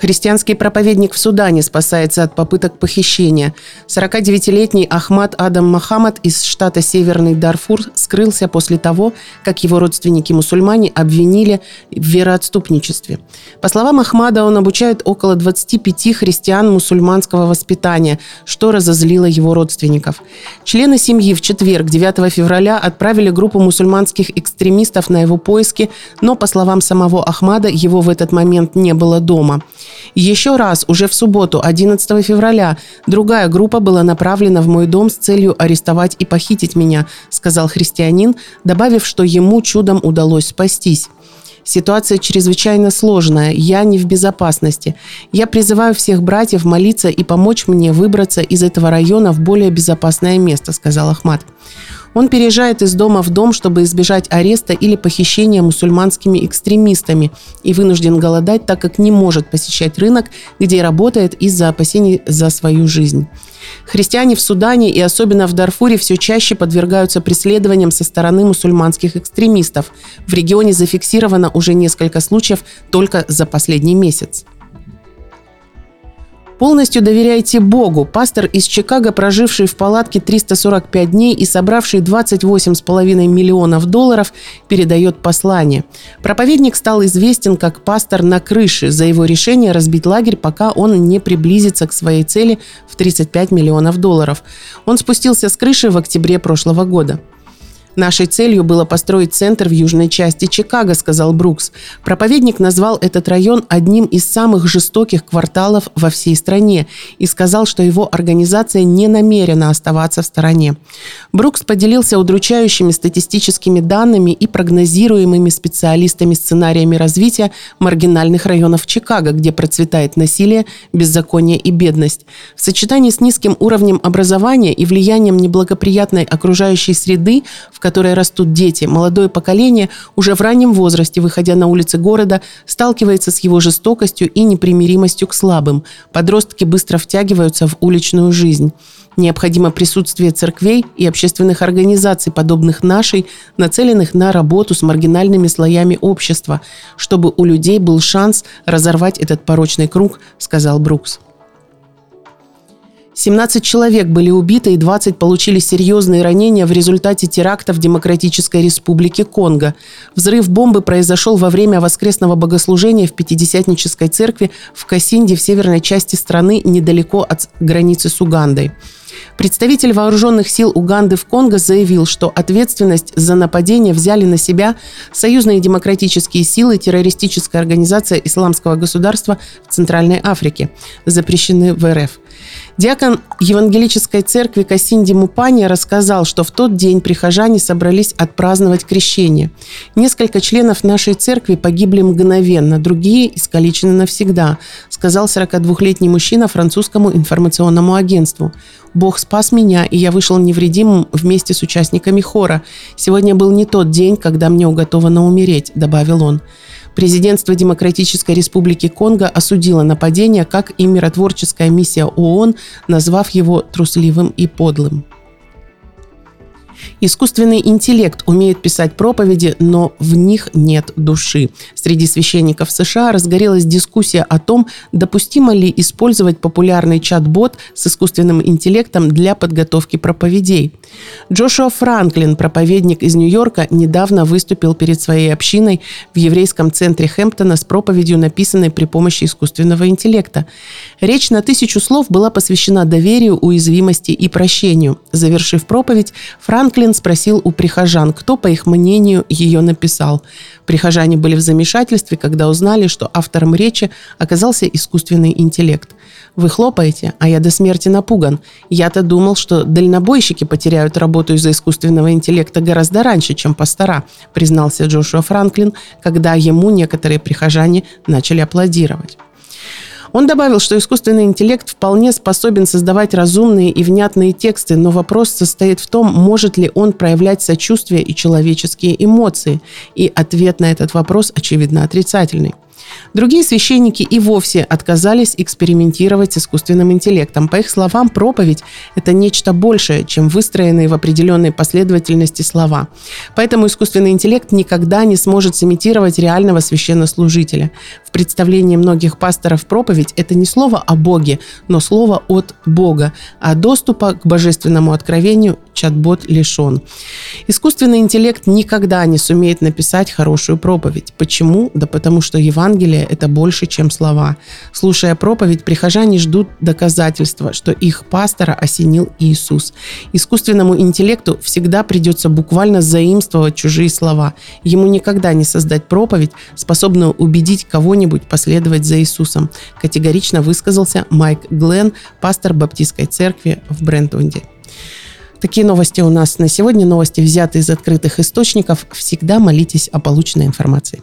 Христианский проповедник в Судане спасается от попыток похищения. 49-летний Ахмад Адам Махамад из штата Северный Дарфур скрылся после того, как его родственники-мусульмане обвинили в вероотступничестве. По словам Ахмада, он обучает около 25 христиан мусульманского воспитания, что разозлило его родственников. Члены семьи в четверг, 9 февраля, отправили группу мусульманских экстремистов на его поиски, но, по словам самого Ахмада, его в этот момент не было дома. Еще раз, уже в субботу, 11 февраля, другая группа была направлена в мой дом с целью арестовать и похитить меня, сказал христианин, добавив, что ему чудом удалось спастись. Ситуация чрезвычайно сложная, я не в безопасности. Я призываю всех братьев молиться и помочь мне выбраться из этого района в более безопасное место, сказал Ахмад. Он переезжает из дома в дом, чтобы избежать ареста или похищения мусульманскими экстремистами и вынужден голодать, так как не может посещать рынок, где работает из-за опасений за свою жизнь. Христиане в Судане и особенно в Дарфуре все чаще подвергаются преследованиям со стороны мусульманских экстремистов. В регионе зафиксировано уже несколько случаев только за последний месяц. Полностью доверяйте Богу. Пастор из Чикаго, проживший в палатке 345 дней и собравший 28,5 миллионов долларов, передает послание. Проповедник стал известен как пастор на крыше за его решение разбить лагерь, пока он не приблизится к своей цели в 35 миллионов долларов. Он спустился с крыши в октябре прошлого года. Нашей целью было построить центр в южной части Чикаго, сказал Брукс. Проповедник назвал этот район одним из самых жестоких кварталов во всей стране и сказал, что его организация не намерена оставаться в стороне. Брукс поделился удручающими статистическими данными и прогнозируемыми специалистами сценариями развития маргинальных районов Чикаго, где процветает насилие, беззаконие и бедность. В сочетании с низким уровнем образования и влиянием неблагоприятной окружающей среды, в в которой растут дети, молодое поколение уже в раннем возрасте, выходя на улицы города, сталкивается с его жестокостью и непримиримостью к слабым. Подростки быстро втягиваются в уличную жизнь. Необходимо присутствие церквей и общественных организаций, подобных нашей, нацеленных на работу с маргинальными слоями общества, чтобы у людей был шанс разорвать этот порочный круг, сказал Брукс. 17 человек были убиты и 20 получили серьезные ранения в результате теракта в Демократической Республике Конго. Взрыв бомбы произошел во время воскресного богослужения в Пятидесятнической церкви в Касинде в северной части страны недалеко от границы с Угандой. Представитель вооруженных сил Уганды в Конго заявил, что ответственность за нападение взяли на себя союзные демократические силы террористическая организация Исламского государства в Центральной Африке, запрещены в РФ. Диакон Евангелической церкви Касинди Мупани рассказал, что в тот день прихожане собрались отпраздновать крещение. Несколько членов нашей церкви погибли мгновенно, другие искалечены навсегда, сказал 42-летний мужчина французскому информационному агентству. Бог спас меня, и я вышел невредимым вместе с участниками хора. Сегодня был не тот день, когда мне уготовано умереть, добавил он. Президентство Демократической Республики Конго осудило нападение, как и миротворческая миссия ООН, назвав его трусливым и подлым. Искусственный интеллект умеет писать проповеди, но в них нет души. Среди священников США разгорелась дискуссия о том, допустимо ли использовать популярный чат-бот с искусственным интеллектом для подготовки проповедей. Джошуа Франклин, проповедник из Нью-Йорка, недавно выступил перед своей общиной в еврейском центре Хэмптона с проповедью, написанной при помощи искусственного интеллекта. Речь на тысячу слов была посвящена доверию, уязвимости и прощению. Завершив проповедь, Франклин Франклин спросил у прихожан, кто, по их мнению, ее написал. Прихожане были в замешательстве, когда узнали, что автором речи оказался искусственный интеллект. «Вы хлопаете, а я до смерти напуган. Я-то думал, что дальнобойщики потеряют работу из-за искусственного интеллекта гораздо раньше, чем пастора», признался Джошуа Франклин, когда ему некоторые прихожане начали аплодировать. Он добавил, что искусственный интеллект вполне способен создавать разумные и внятные тексты, но вопрос состоит в том, может ли он проявлять сочувствие и человеческие эмоции. И ответ на этот вопрос, очевидно, отрицательный. Другие священники и вовсе отказались экспериментировать с искусственным интеллектом. По их словам, проповедь – это нечто большее, чем выстроенные в определенной последовательности слова. Поэтому искусственный интеллект никогда не сможет сымитировать реального священнослужителя. В представлении многих пасторов проповедь – это не слово о Боге, но слово от Бога, а доступа к божественному откровению чат-бот лишен. Искусственный интеллект никогда не сумеет написать хорошую проповедь. Почему? Да потому что Евангелие – это больше, чем слова. Слушая проповедь, прихожане ждут доказательства, что их пастора осенил Иисус. Искусственному интеллекту всегда придется буквально заимствовать чужие слова. Ему никогда не создать проповедь, способную убедить кого-нибудь последовать за Иисусом. Категорично высказался Майк Глен, пастор Баптистской церкви в Брентонде. Такие новости у нас на сегодня. Новости взяты из открытых источников. Всегда молитесь о полученной информации.